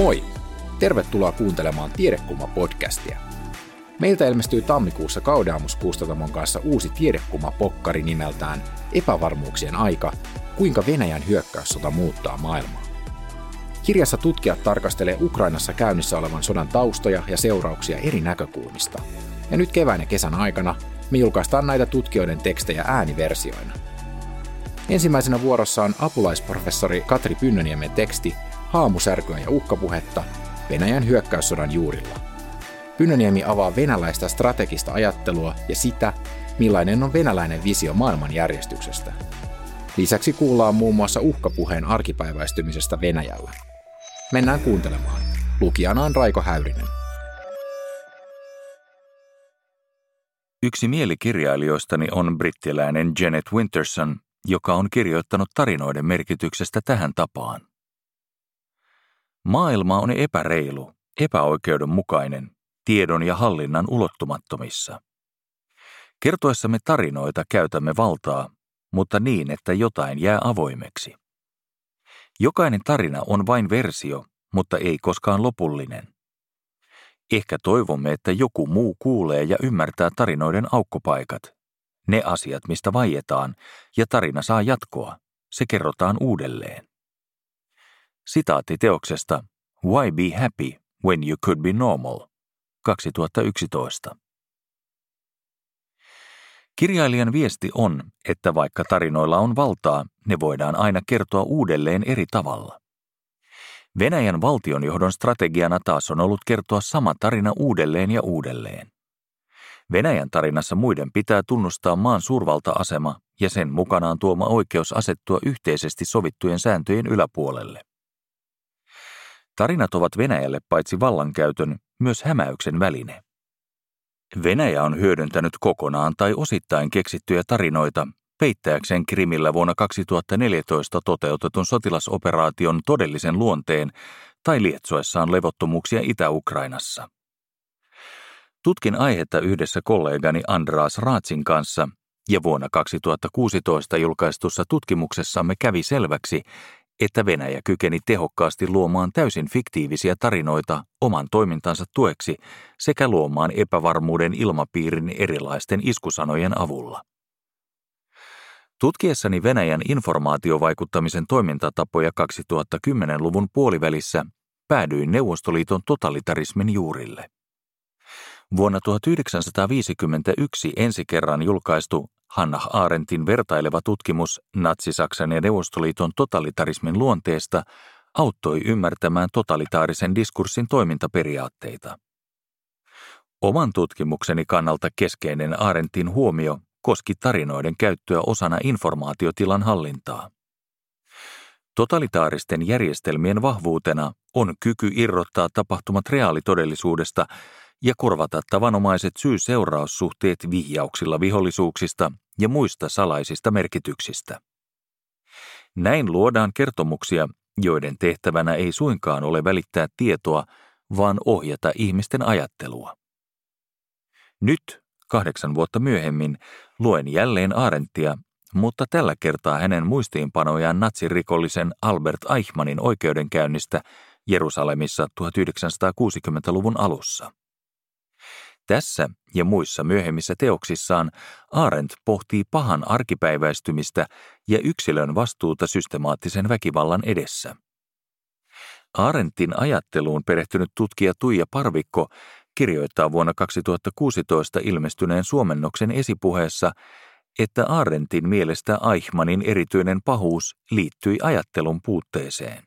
Moi! Tervetuloa kuuntelemaan Tiedekumma-podcastia. Meiltä ilmestyy tammikuussa Kaudeamus kanssa uusi Tiedekumma-pokkari nimeltään Epävarmuuksien aika, kuinka Venäjän hyökkäyssota muuttaa maailmaa. Kirjassa tutkijat tarkastelee Ukrainassa käynnissä olevan sodan taustoja ja seurauksia eri näkökulmista. Ja nyt kevään ja kesän aikana me julkaistaan näitä tutkijoiden tekstejä ääniversioina. Ensimmäisenä vuorossa on apulaisprofessori Katri Pynnöniemen teksti Haamusärkyä ja uhkapuhetta Venäjän hyökkäyssodan juurilla. Pynnöniemi avaa venäläistä strategista ajattelua ja sitä, millainen on venäläinen visio maailmanjärjestyksestä. Lisäksi kuullaan muun muassa uhkapuheen arkipäiväistymisestä Venäjällä. Mennään kuuntelemaan. Lukijana on Raiko Häyrinen. Yksi mielikirjailijoistani on brittiläinen Janet Winterson, joka on kirjoittanut tarinoiden merkityksestä tähän tapaan. Maailma on epäreilu, epäoikeudenmukainen, tiedon ja hallinnan ulottumattomissa. Kertoessamme tarinoita käytämme valtaa, mutta niin, että jotain jää avoimeksi. Jokainen tarina on vain versio, mutta ei koskaan lopullinen. Ehkä toivomme, että joku muu kuulee ja ymmärtää tarinoiden aukkopaikat. Ne asiat, mistä vaietaan, ja tarina saa jatkoa. Se kerrotaan uudelleen. Sitaatti teoksesta Why be happy when you could be normal? 2011. Kirjailijan viesti on, että vaikka tarinoilla on valtaa, ne voidaan aina kertoa uudelleen eri tavalla. Venäjän valtionjohdon strategiana taas on ollut kertoa sama tarina uudelleen ja uudelleen. Venäjän tarinassa muiden pitää tunnustaa maan suurvalta-asema ja sen mukanaan tuoma oikeus asettua yhteisesti sovittujen sääntöjen yläpuolelle. Tarinat ovat Venäjälle paitsi vallankäytön, myös hämäyksen väline. Venäjä on hyödyntänyt kokonaan tai osittain keksittyjä tarinoita peittääkseen Krimillä vuonna 2014 toteutetun sotilasoperaation todellisen luonteen tai lietsoessaan levottomuuksia Itä-Ukrainassa. Tutkin aihetta yhdessä kollegani Andras Raatsin kanssa ja vuonna 2016 julkaistussa tutkimuksessamme kävi selväksi, että Venäjä kykeni tehokkaasti luomaan täysin fiktiivisiä tarinoita oman toimintansa tueksi sekä luomaan epävarmuuden ilmapiirin erilaisten iskusanojen avulla. Tutkiessani Venäjän informaatiovaikuttamisen toimintatapoja 2010-luvun puolivälissä päädyin Neuvostoliiton totalitarismin juurille. Vuonna 1951 ensi kerran julkaistu Hannah Arendtin vertaileva tutkimus Natsi-Saksan ja Neuvostoliiton totalitarismin luonteesta auttoi ymmärtämään totalitaarisen diskurssin toimintaperiaatteita. Oman tutkimukseni kannalta keskeinen Arendtin huomio koski tarinoiden käyttöä osana informaatiotilan hallintaa. Totalitaaristen järjestelmien vahvuutena on kyky irrottaa tapahtumat reaalitodellisuudesta ja korvata tavanomaiset syy-seuraussuhteet vihjauksilla vihollisuuksista ja muista salaisista merkityksistä. Näin luodaan kertomuksia, joiden tehtävänä ei suinkaan ole välittää tietoa, vaan ohjata ihmisten ajattelua. Nyt, kahdeksan vuotta myöhemmin, luen jälleen Arenttia, mutta tällä kertaa hänen muistiinpanojaan natsirikollisen Albert Eichmannin oikeudenkäynnistä Jerusalemissa 1960-luvun alussa. Tässä ja muissa myöhemmissä teoksissaan Arendt pohtii pahan arkipäiväistymistä ja yksilön vastuuta systemaattisen väkivallan edessä. Arendtin ajatteluun perehtynyt tutkija Tuija Parvikko kirjoittaa vuonna 2016 ilmestyneen suomennoksen esipuheessa, että Arendtin mielestä Eichmannin erityinen pahuus liittyi ajattelun puutteeseen.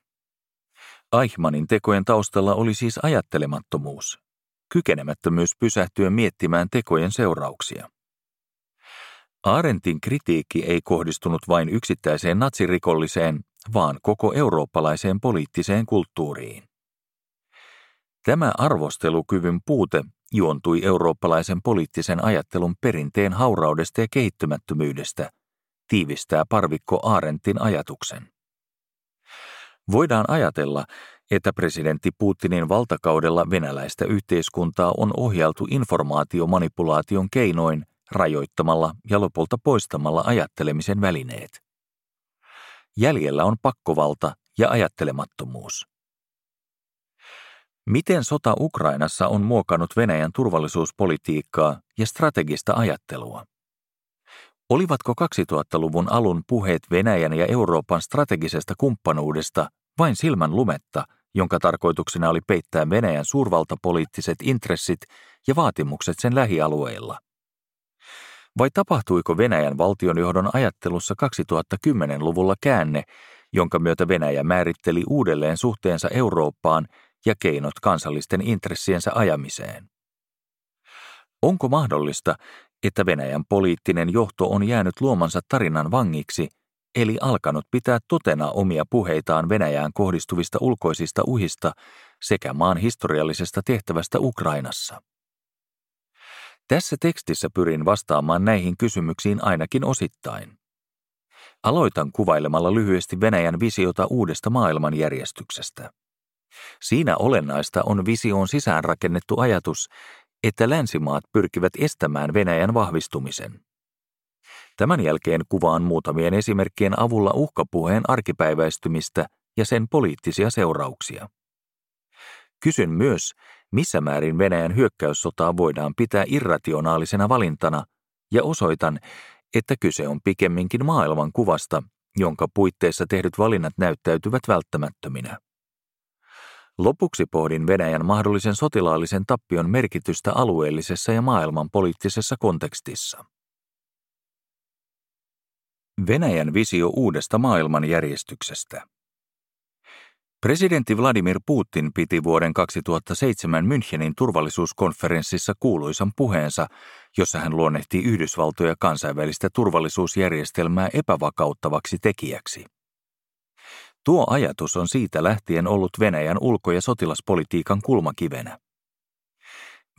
Eichmannin tekojen taustalla oli siis ajattelemattomuus, kykenemättömyys pysähtyä miettimään tekojen seurauksia. Aarentin kritiikki ei kohdistunut vain yksittäiseen natsirikolliseen, vaan koko eurooppalaiseen poliittiseen kulttuuriin. Tämä arvostelukyvyn puute juontui eurooppalaisen poliittisen ajattelun perinteen hauraudesta ja kehittymättömyydestä, tiivistää parvikko Aarentin ajatuksen. Voidaan ajatella, että presidentti Putinin valtakaudella venäläistä yhteiskuntaa on ohjaltu informaatiomanipulaation keinoin rajoittamalla ja lopulta poistamalla ajattelemisen välineet. Jäljellä on pakkovalta ja ajattelemattomuus. Miten sota Ukrainassa on muokannut Venäjän turvallisuuspolitiikkaa ja strategista ajattelua? Olivatko 2000-luvun alun puheet Venäjän ja Euroopan strategisesta kumppanuudesta vain silmän lumetta, jonka tarkoituksena oli peittää Venäjän suurvaltapoliittiset intressit ja vaatimukset sen lähialueilla? Vai tapahtuiko Venäjän valtionjohdon ajattelussa 2010-luvulla käänne, jonka myötä Venäjä määritteli uudelleen suhteensa Eurooppaan ja keinot kansallisten intressiensä ajamiseen? Onko mahdollista, että Venäjän poliittinen johto on jäänyt luomansa tarinan vangiksi, eli alkanut pitää totena omia puheitaan Venäjään kohdistuvista ulkoisista uhista sekä maan historiallisesta tehtävästä Ukrainassa? Tässä tekstissä pyrin vastaamaan näihin kysymyksiin ainakin osittain. Aloitan kuvailemalla lyhyesti Venäjän visiota uudesta maailmanjärjestyksestä. Siinä olennaista on visioon sisäänrakennettu ajatus, että länsimaat pyrkivät estämään Venäjän vahvistumisen. Tämän jälkeen kuvaan muutamien esimerkkien avulla uhkapuheen arkipäiväistymistä ja sen poliittisia seurauksia. Kysyn myös, missä määrin Venäjän hyökkäyssotaa voidaan pitää irrationaalisena valintana, ja osoitan, että kyse on pikemminkin maailman kuvasta, jonka puitteissa tehdyt valinnat näyttäytyvät välttämättöminä. Lopuksi pohdin Venäjän mahdollisen sotilaallisen tappion merkitystä alueellisessa ja maailman poliittisessa kontekstissa. Venäjän visio uudesta maailmanjärjestyksestä. Presidentti Vladimir Putin piti vuoden 2007 Münchenin turvallisuuskonferenssissa kuuluisan puheensa, jossa hän luonnehti Yhdysvaltoja kansainvälistä turvallisuusjärjestelmää epävakauttavaksi tekijäksi. Tuo ajatus on siitä lähtien ollut Venäjän ulko- ja sotilaspolitiikan kulmakivenä.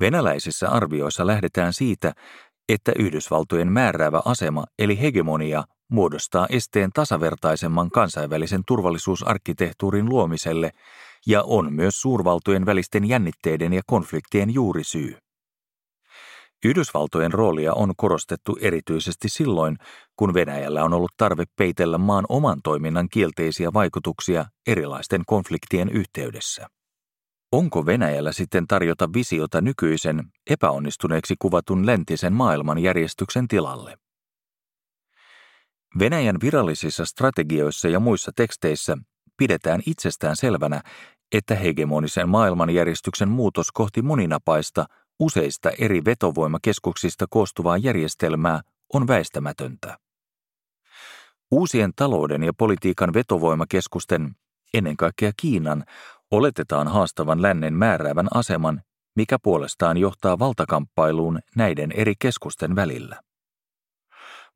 Venäläisissä arvioissa lähdetään siitä, että Yhdysvaltojen määräävä asema eli hegemonia muodostaa esteen tasavertaisemman kansainvälisen turvallisuusarkkitehtuurin luomiselle ja on myös suurvaltojen välisten jännitteiden ja konfliktien juurisyy. Yhdysvaltojen roolia on korostettu erityisesti silloin, kun Venäjällä on ollut tarve peitellä maan oman toiminnan kielteisiä vaikutuksia erilaisten konfliktien yhteydessä. Onko Venäjällä sitten tarjota visiota nykyisen, epäonnistuneeksi kuvatun läntisen maailmanjärjestyksen tilalle? Venäjän virallisissa strategioissa ja muissa teksteissä pidetään itsestään selvänä, että hegemonisen maailmanjärjestyksen muutos kohti moninapaista, useista eri vetovoimakeskuksista koostuvaa järjestelmää on väistämätöntä. Uusien talouden ja politiikan vetovoimakeskusten, ennen kaikkea Kiinan, oletetaan haastavan lännen määräävän aseman, mikä puolestaan johtaa valtakamppailuun näiden eri keskusten välillä.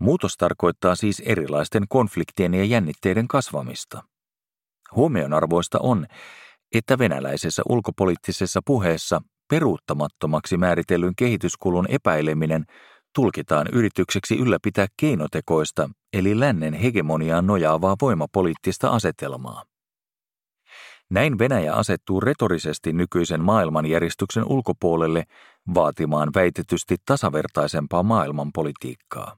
Muutos tarkoittaa siis erilaisten konfliktien ja jännitteiden kasvamista. Huomionarvoista on, että venäläisessä ulkopoliittisessa puheessa peruuttamattomaksi määritellyn kehityskulun epäileminen tulkitaan yritykseksi ylläpitää keinotekoista eli lännen hegemoniaan nojaavaa voimapoliittista asetelmaa. Näin Venäjä asettuu retorisesti nykyisen maailmanjärjestyksen ulkopuolelle vaatimaan väitetysti tasavertaisempaa maailmanpolitiikkaa.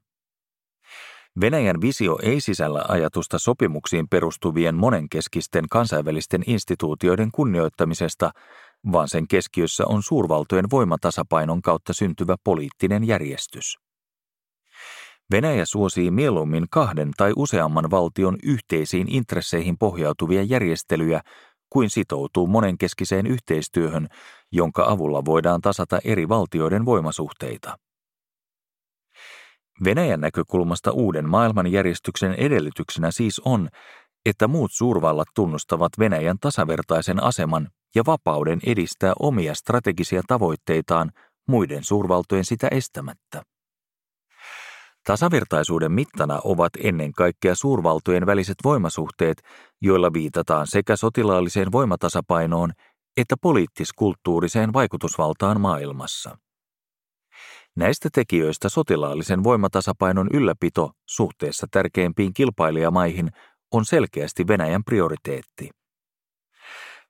Venäjän visio ei sisällä ajatusta sopimuksiin perustuvien monenkeskisten kansainvälisten instituutioiden kunnioittamisesta, vaan sen keskiössä on suurvaltojen voimatasapainon kautta syntyvä poliittinen järjestys. Venäjä suosii mieluummin kahden tai useamman valtion yhteisiin intresseihin pohjautuvia järjestelyjä kuin sitoutuu monenkeskiseen yhteistyöhön, jonka avulla voidaan tasata eri valtioiden voimasuhteita. Venäjän näkökulmasta uuden maailmanjärjestyksen edellytyksenä siis on, että muut suurvallat tunnustavat Venäjän tasavertaisen aseman ja vapauden edistää omia strategisia tavoitteitaan muiden suurvaltojen sitä estämättä. Tasavertaisuuden mittana ovat ennen kaikkea suurvaltojen väliset voimasuhteet, joilla viitataan sekä sotilaalliseen voimatasapainoon että poliittis-kulttuuriseen vaikutusvaltaan maailmassa. Näistä tekijöistä sotilaallisen voimatasapainon ylläpito suhteessa tärkeimpiin kilpailijamaihin on selkeästi Venäjän prioriteetti.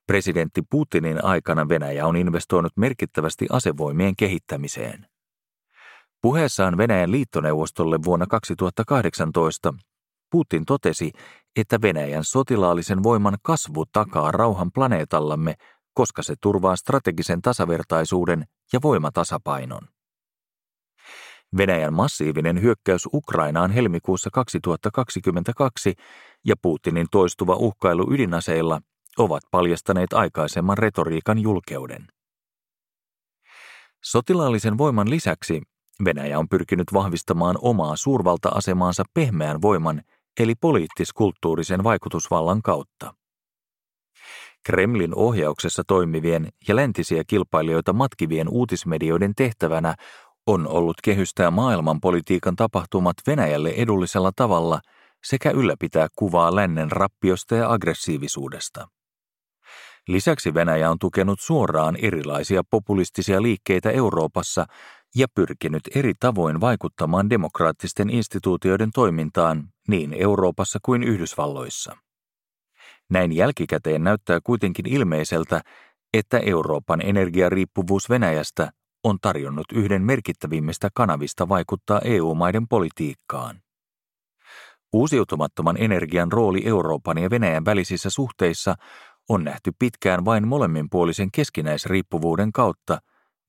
Presidentti Putinin aikana Venäjä on investoinut merkittävästi asevoimien kehittämiseen. Puheessaan Venäjän liittoneuvostolle vuonna 2018 Putin totesi, että Venäjän sotilaallisen voiman kasvu takaa rauhan planeetallamme, koska se turvaa strategisen tasavertaisuuden ja voimatasapainon. Venäjän massiivinen hyökkäys Ukrainaan helmikuussa 2022 ja Putinin toistuva uhkailu ydinaseilla ovat paljastaneet aikaisemman retoriikan julkeuden. Sotilaallisen voiman lisäksi Venäjä on pyrkinyt vahvistamaan omaa suurvalta-asemaansa pehmeän voiman eli poliittis-kulttuurisen vaikutusvallan kautta. Kremlin ohjauksessa toimivien ja läntisiä kilpailijoita matkivien uutismedioiden tehtävänä on ollut kehystää maailmanpolitiikan tapahtumat Venäjälle edullisella tavalla sekä ylläpitää kuvaa lännen rappiosta ja aggressiivisuudesta. Lisäksi Venäjä on tukenut suoraan erilaisia populistisia liikkeitä Euroopassa ja pyrkinyt eri tavoin vaikuttamaan demokraattisten instituutioiden toimintaan niin Euroopassa kuin Yhdysvalloissa. Näin jälkikäteen näyttää kuitenkin ilmeiseltä, että Euroopan energiariippuvuus Venäjästä on tarjonnut yhden merkittävimmistä kanavista vaikuttaa EU-maiden politiikkaan. Uusiutumattoman energian rooli Euroopan ja Venäjän välisissä suhteissa on nähty pitkään vain molemminpuolisen keskinäisriippuvuuden kautta,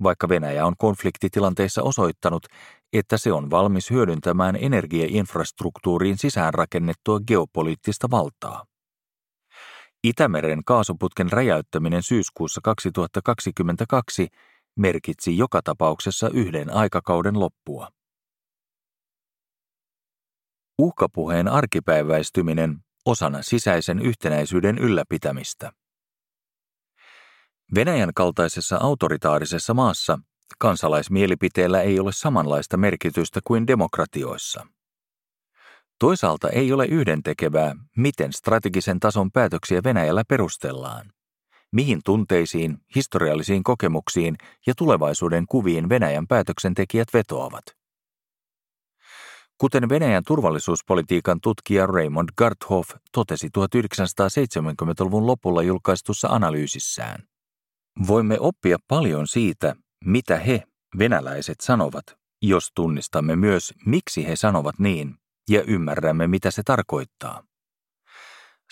vaikka Venäjä on konfliktitilanteissa osoittanut, että se on valmis hyödyntämään energiainfrastruktuuriin sisäänrakennettua geopoliittista valtaa. Itämeren kaasuputken räjäyttäminen syyskuussa 2022 merkitsi joka tapauksessa yhden aikakauden loppua. Uhkapuheen arkipäiväistyminen osana sisäisen yhtenäisyyden ylläpitämistä. Venäjän kaltaisessa autoritaarisessa maassa kansalaismielipiteellä ei ole samanlaista merkitystä kuin demokratioissa. Toisaalta ei ole yhdentekevää, miten strategisen tason päätöksiä Venäjällä perustellaan. Mihin tunteisiin, historiallisiin kokemuksiin ja tulevaisuuden kuviin Venäjän päätöksentekijät vetoavat. Kuten Venäjän turvallisuuspolitiikan tutkija Raymond Garthoff totesi 1970-luvun lopulla julkaistussa analyysissään. Voimme oppia paljon siitä, mitä he, venäläiset, sanovat, jos tunnistamme myös, miksi he sanovat niin ja ymmärrämme, mitä se tarkoittaa.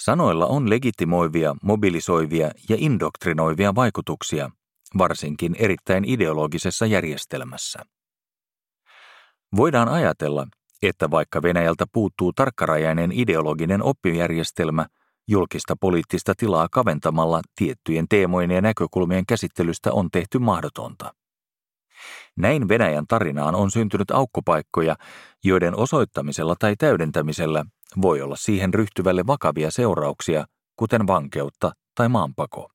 Sanoilla on legitimoivia, mobilisoivia ja indoktrinoivia vaikutuksia, varsinkin erittäin ideologisessa järjestelmässä. Voidaan ajatella, että vaikka Venäjältä puuttuu tarkkarajainen ideologinen oppijärjestelmä, julkista poliittista tilaa kaventamalla tiettyjen teemojen ja näkökulmien käsittelystä on tehty mahdotonta. Näin Venäjän tarinaan on syntynyt aukkopaikkoja, joiden osoittamisella tai täydentämisellä voi olla siihen ryhtyvälle vakavia seurauksia, kuten vankeutta tai maanpako.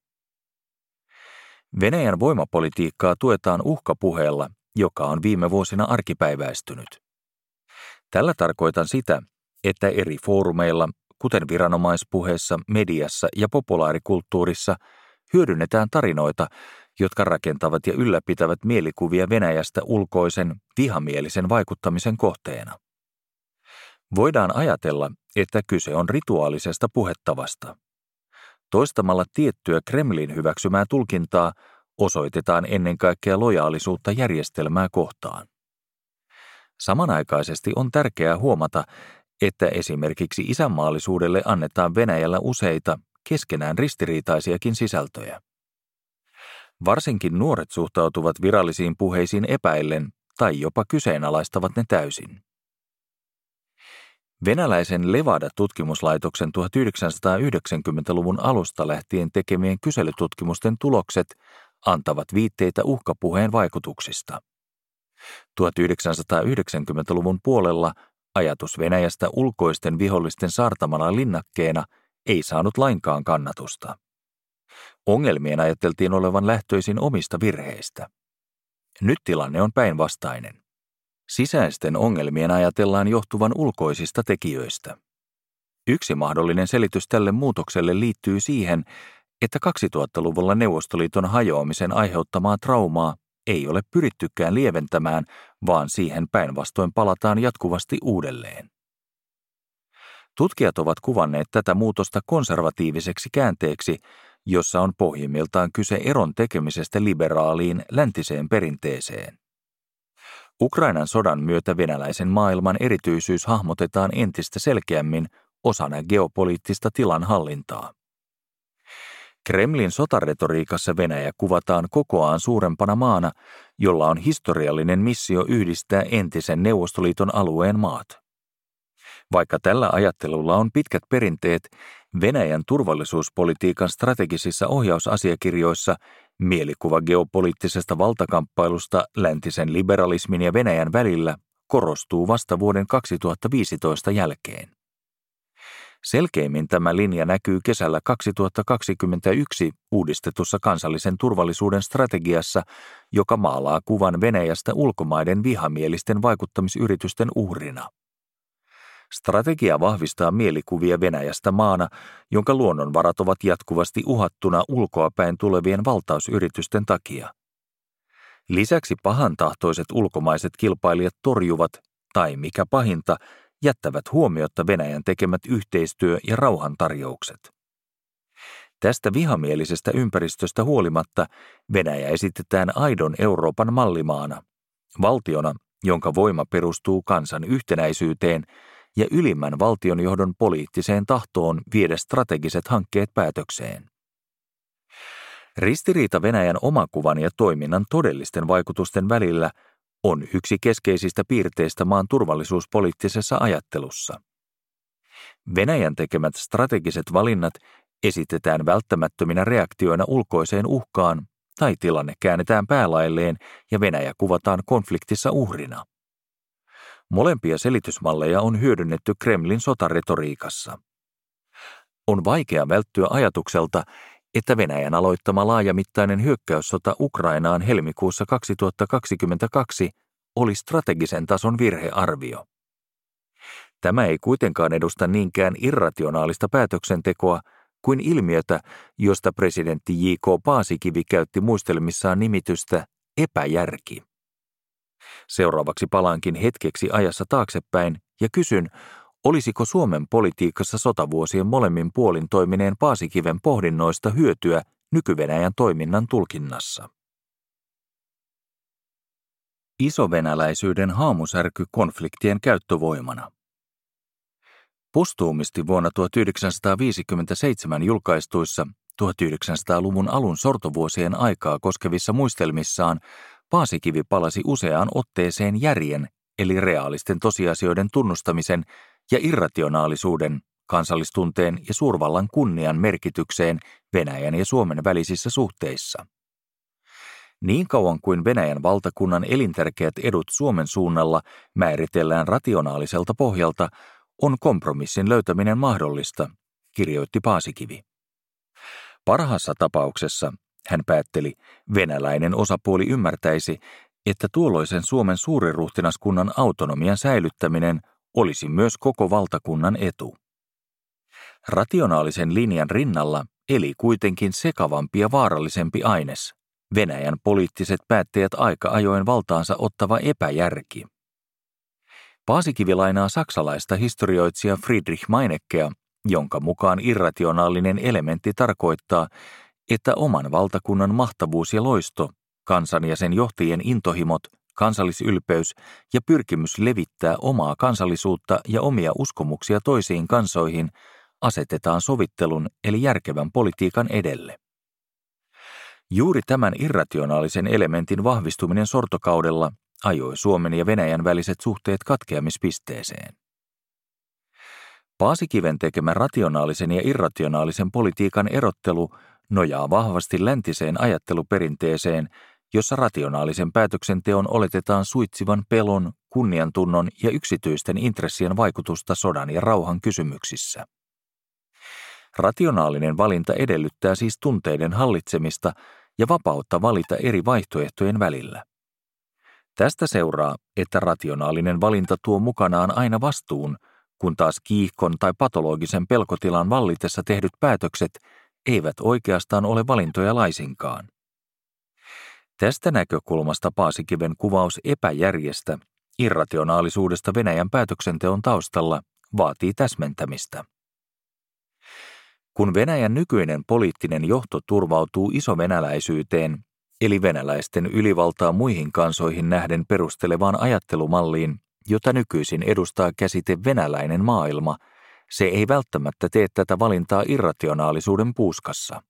Venäjän voimapolitiikkaa tuetaan uhkapuheella, joka on viime vuosina arkipäiväistynyt. Tällä tarkoitan sitä, että eri foorumeilla, kuten viranomaispuheessa, mediassa ja populaarikulttuurissa, hyödynnetään tarinoita, jotka rakentavat ja ylläpitävät mielikuvia Venäjästä ulkoisen, vihamielisen vaikuttamisen kohteena. Voidaan ajatella, että kyse on rituaalisesta puhettavasta. Toistamalla tiettyä Kremlin hyväksymää tulkintaa osoitetaan ennen kaikkea lojaalisuutta järjestelmää kohtaan. Samanaikaisesti on tärkeää huomata, että esimerkiksi isänmaallisuudelle annetaan Venäjällä useita keskenään ristiriitaisiakin sisältöjä. Varsinkin nuoret suhtautuvat virallisiin puheisiin epäillen tai jopa kyseenalaistavat ne täysin. Venäläisen Levada-tutkimuslaitoksen 1990-luvun alusta lähtien tekemien kyselytutkimusten tulokset antavat viitteitä uhkapuheen vaikutuksista. 1990-luvun puolella ajatus Venäjästä ulkoisten vihollisten saartamana linnakkeena ei saanut lainkaan kannatusta. Ongelmien ajateltiin olevan lähtöisin omista virheistä. Nyt tilanne on päinvastainen. Sisäisten ongelmien ajatellaan johtuvan ulkoisista tekijöistä. Yksi mahdollinen selitys tälle muutokselle liittyy siihen, että 2000-luvulla Neuvostoliiton hajoamisen aiheuttamaa traumaa ei ole pyrittykään lieventämään, vaan siihen päinvastoin palataan jatkuvasti uudelleen. Tutkijat ovat kuvanneet tätä muutosta konservatiiviseksi käänteeksi, jossa on pohjimmiltaan kyse eron tekemisestä liberaaliin läntiseen perinteeseen. Ukrainan sodan myötä venäläisen maailman erityisyys hahmotetaan entistä selkeämmin osana geopoliittista tilanhallintaa. Kremlin sotaretoriikassa Venäjä kuvataan kokoaan suurempana maana, jolla on historiallinen missio yhdistää entisen Neuvostoliiton alueen maat. Vaikka tällä ajattelulla on pitkät perinteet, Venäjän turvallisuuspolitiikan strategisissa ohjausasiakirjoissa mielikuva geopoliittisesta valtakamppailusta läntisen liberalismin ja Venäjän välillä korostuu vasta vuoden 2015 jälkeen. Selkeimmin tämä linja näkyy kesällä 2021 uudistetussa kansallisen turvallisuuden strategiassa, joka maalaa kuvan Venäjästä ulkomaiden vihamielisten vaikuttamisyritysten uhrina. Strategia vahvistaa mielikuvia Venäjästä maana, jonka luonnonvarat ovat jatkuvasti uhattuna ulkoapäin tulevien valtausyritysten takia. Lisäksi pahantahtoiset ulkomaiset kilpailijat torjuvat, tai mikä pahinta, jättävät huomiotta Venäjän tekemät yhteistyö- ja rauhantarjoukset. Tästä vihamielisestä ympäristöstä huolimatta Venäjä esitetään aidon Euroopan mallimaana, valtiona, jonka voima perustuu kansan yhtenäisyyteen ja ylimmän valtionjohdon poliittiseen tahtoon viedä strategiset hankkeet päätökseen. Ristiriita Venäjän omakuvan ja toiminnan todellisten vaikutusten välillä on yksi keskeisistä piirteistä maan turvallisuuspoliittisessa ajattelussa. Venäjän tekemät strategiset valinnat esitetään välttämättöminä reaktioina ulkoiseen uhkaan tai tilanne käännetään päälailleen ja Venäjä kuvataan konfliktissa uhrina. Molempia selitysmalleja on hyödynnetty Kremlin sotaretoriikassa. On vaikea välttyä ajatukselta, että Venäjän aloittama laajamittainen hyökkäyssota Ukrainaan helmikuussa 2022 oli strategisen tason virhearvio. Tämä ei kuitenkaan edusta niinkään irrationaalista päätöksentekoa kuin ilmiötä, josta presidentti J.K. Paasikivi käytti muistelmissaan nimitystä epäjärki. Seuraavaksi palaankin hetkeksi ajassa taaksepäin ja kysyn, olisiko Suomen politiikassa sotavuosien molemmin puolin toimineen Paasikiven pohdinnoista hyötyä nykyvenäjän toiminnan tulkinnassa. Isovenäläisyyden haamusärky konfliktien käyttövoimana. Postuumisti vuonna 1957 julkaistuissa 1900-luvun alun sortovuosien aikaa koskevissa muistelmissaan Paasikivi palasi useaan otteeseen järjen, eli reaalisten tosiasioiden tunnustamisen ja irrationaalisuuden, kansallistunteen ja suurvallan kunnian merkitykseen Venäjän ja Suomen välisissä suhteissa. Niin kauan kuin Venäjän valtakunnan elintärkeät edut Suomen suunnalla määritellään rationaaliselta pohjalta, on kompromissin löytäminen mahdollista, kirjoitti Paasikivi. Parhaassa tapauksessa hän päätteli, venäläinen osapuoli ymmärtäisi, että tuolloisen Suomen suuriruhtinaskunnan autonomian säilyttäminen olisi myös koko valtakunnan etu. Rationaalisen linjan rinnalla eli kuitenkin sekavampi ja vaarallisempi aines, Venäjän poliittiset päättäjät aika ajoin valtaansa ottava epäjärki. Paasikivi lainaa saksalaista historioitsija Friedrich Meineckea, jonka mukaan irrationaalinen elementti tarkoittaa, että oman valtakunnan mahtavuus ja loisto, kansan ja sen johtajien intohimot, kansallisylpeys ja pyrkimys levittää omaa kansallisuutta ja omia uskomuksia toisiin kansoihin asetetaan sovittelun eli järkevän politiikan edelle. Juuri tämän irrationaalisen elementin vahvistuminen sortokaudella ajoi Suomen ja Venäjän väliset suhteet katkeamispisteeseen. Paasikiven tekemä rationaalisen ja irrationaalisen politiikan erottelu nojaa vahvasti läntiseen ajatteluperinteeseen, jossa rationaalisen päätöksenteon oletetaan suitsivan pelon, kunniantunnon ja yksityisten intressien vaikutusta sodan ja rauhan kysymyksissä. Rationaalinen valinta edellyttää siis tunteiden hallitsemista ja vapautta valita eri vaihtoehtojen välillä. Tästä seuraa, että rationaalinen valinta tuo mukanaan aina vastuun, kun taas kiihkon tai patologisen pelkotilan vallitessa tehdyt päätökset eivät oikeastaan ole valintoja laisinkaan. Tästä näkökulmasta Paasikiven kuvaus epäjärjestä, irrationaalisuudesta Venäjän päätöksenteon taustalla, vaatii täsmentämistä. Kun Venäjän nykyinen poliittinen johto turvautuu isovenäläisyyteen, eli venäläisten ylivaltaa muihin kansoihin nähden perustelevaan ajattelumalliin, jota nykyisin edustaa käsite venäläinen maailma – se ei välttämättä tee tätä valintaa irrationaalisuuden puuskassa.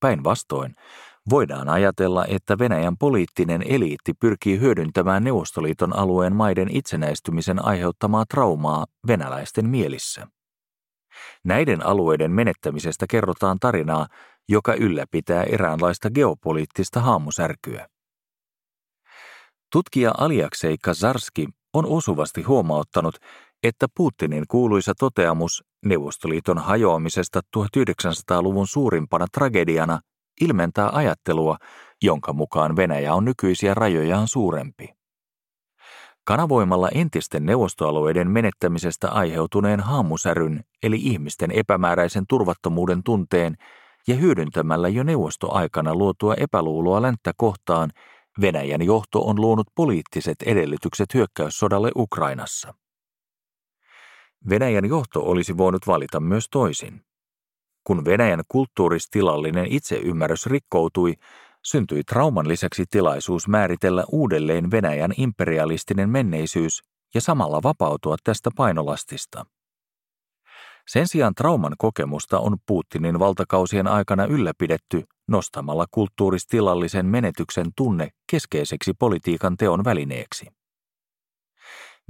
Päinvastoin, voidaan ajatella, että Venäjän poliittinen eliitti pyrkii hyödyntämään Neuvostoliiton alueen maiden itsenäistymisen aiheuttamaa traumaa venäläisten mielissä. Näiden alueiden menettämisestä kerrotaan tarinaa, joka ylläpitää eräänlaista geopoliittista haamusärkyä. Tutkija Aliaksei Kazarski on osuvasti huomauttanut, että Putinin kuuluisa toteamus Neuvostoliiton hajoamisesta 1900-luvun suurimpana tragediana ilmentää ajattelua, jonka mukaan Venäjä on nykyisiä rajojaan suurempi. Kanavoimalla entisten neuvostoalueiden menettämisestä aiheutuneen haamusäryn eli ihmisten epämääräisen turvattomuuden tunteen ja hyödyntämällä jo neuvostoaikana luotua epäluuloa länttä kohtaan, Venäjän johto on luonut poliittiset edellytykset hyökkäyssodalle Ukrainassa. Venäjän johto olisi voinut valita myös toisin. Kun Venäjän kulttuuristilallinen itseymmärrys rikkoutui, syntyi trauman lisäksi tilaisuus määritellä uudelleen Venäjän imperialistinen menneisyys ja samalla vapautua tästä painolastista. Sen sijaan trauman kokemusta on Putinin valtakausien aikana ylläpidetty nostamalla kulttuuristilallisen menetyksen tunne keskeiseksi politiikan teon välineeksi.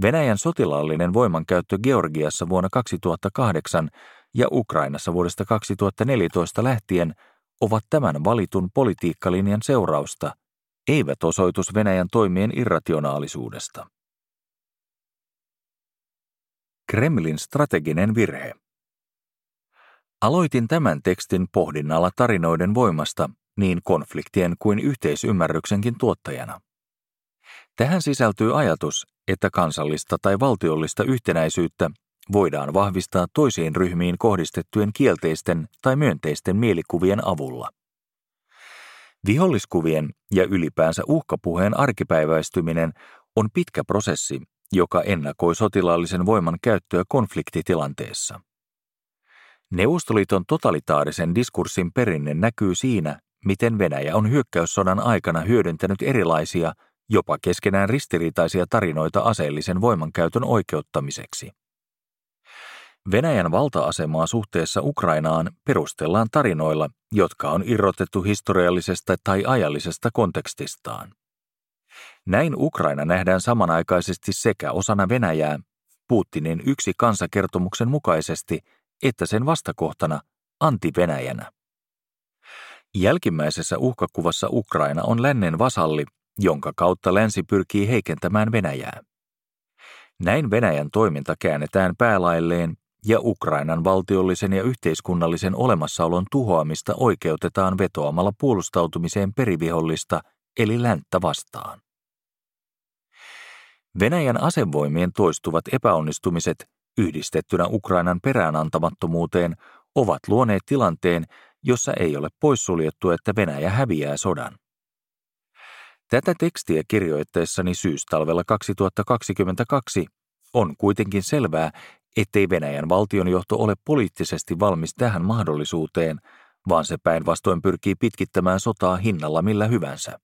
Venäjän sotilaallinen voimankäyttö Georgiassa vuonna 2008 ja Ukrainassa vuodesta 2014 lähtien ovat tämän valitun politiikkalinjan seurausta, eivät osoitus Venäjän toimien irrationaalisuudesta. Kremlin strateginen virhe. Aloitin tämän tekstin pohdinnalla tarinoiden voimasta niin konfliktien kuin yhteisymmärryksenkin tuottajana. Tähän sisältyy ajatus, että kansallista tai valtiollista yhtenäisyyttä voidaan vahvistaa toisiin ryhmiin kohdistettujen kielteisten tai myönteisten mielikuvien avulla. Viholliskuvien ja ylipäänsä uhkapuheen arkipäiväistyminen on pitkä prosessi, joka ennakoi sotilaallisen voiman käyttöä konfliktitilanteessa. Neuvostoliiton totalitaarisen diskurssin perinne näkyy siinä, miten Venäjä on hyökkäyssodan aikana hyödyntänyt erilaisia, jopa keskenään ristiriitaisia tarinoita aseellisen voimankäytön oikeuttamiseksi. Venäjän valta-asemaa suhteessa Ukrainaan perustellaan tarinoilla, jotka on irrotettu historiallisesta tai ajallisesta kontekstistaan. Näin Ukraina nähdään samanaikaisesti sekä osana Venäjää, Putinin yksi kansakertomuksen mukaisesti, että sen vastakohtana anti-Venäjänä. Jälkimmäisessä uhkakuvassa Ukraina on lännen vasalli, jonka kautta länsi pyrkii heikentämään Venäjää. Näin Venäjän toiminta käännetään päälailleen ja Ukrainan valtiollisen ja yhteiskunnallisen olemassaolon tuhoamista oikeutetaan vetoamalla puolustautumiseen perivihollista eli länttä vastaan. Venäjän asevoimien toistuvat epäonnistumiset yhdistettynä Ukrainan peräänantamattomuuteen ovat luoneet tilanteen, jossa ei ole poissuljettu, että Venäjä häviää sodan. Tätä tekstiä kirjoittaessani syystalvella 2022 on kuitenkin selvää, ettei Venäjän valtionjohto ole poliittisesti valmis tähän mahdollisuuteen, vaan se päinvastoin pyrkii pitkittämään sotaa hinnalla millä hyvänsä.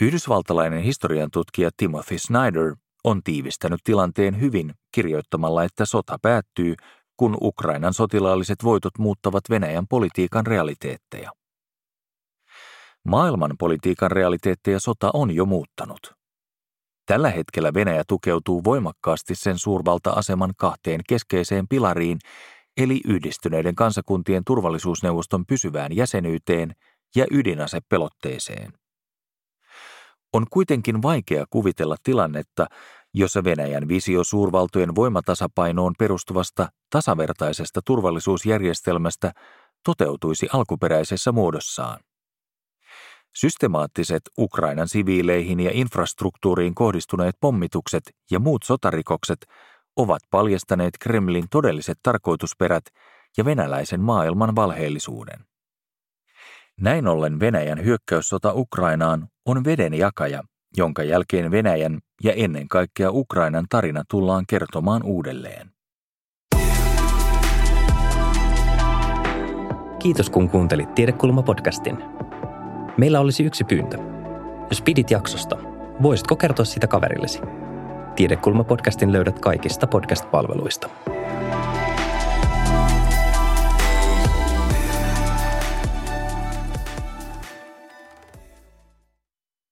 Yhdysvaltalainen historian tutkija Timothy Snyder on tiivistänyt tilanteen hyvin kirjoittamalla, että sota päättyy, kun Ukrainan sotilaalliset voitot muuttavat Venäjän politiikan realiteetteja. Maailman politiikan realiteetteja sota on jo muuttanut. Tällä hetkellä Venäjä tukeutuu voimakkaasti sen suurvalta-aseman kahteen keskeiseen pilariin, eli yhdistyneiden kansakuntien turvallisuusneuvoston pysyvään jäsenyyteen ja ydinasepelotteeseen. On kuitenkin vaikea kuvitella tilannetta, jossa Venäjän visio suurvaltojen voimatasapainoon perustuvasta tasavertaisesta turvallisuusjärjestelmästä toteutuisi alkuperäisessä muodossaan. Systemaattiset Ukrainan siviileihin ja infrastruktuuriin kohdistuneet pommitukset ja muut sotarikokset ovat paljastaneet Kremlin todelliset tarkoitusperät ja venäläisen maailman valheellisuuden. Näin ollen Venäjän hyökkäyssota Ukrainaan on veden jakaja, jonka jälkeen Venäjän ja ennen kaikkea Ukrainan tarina tullaan kertomaan uudelleen. Kiitos kun kuuntelit Tiedekulma-podcastin. Meillä olisi yksi pyyntö. Jos pidit jaksosta, voisitko kertoa sitä kaverillesi? Tiedekulma-podcastin löydät kaikista podcast-palveluista.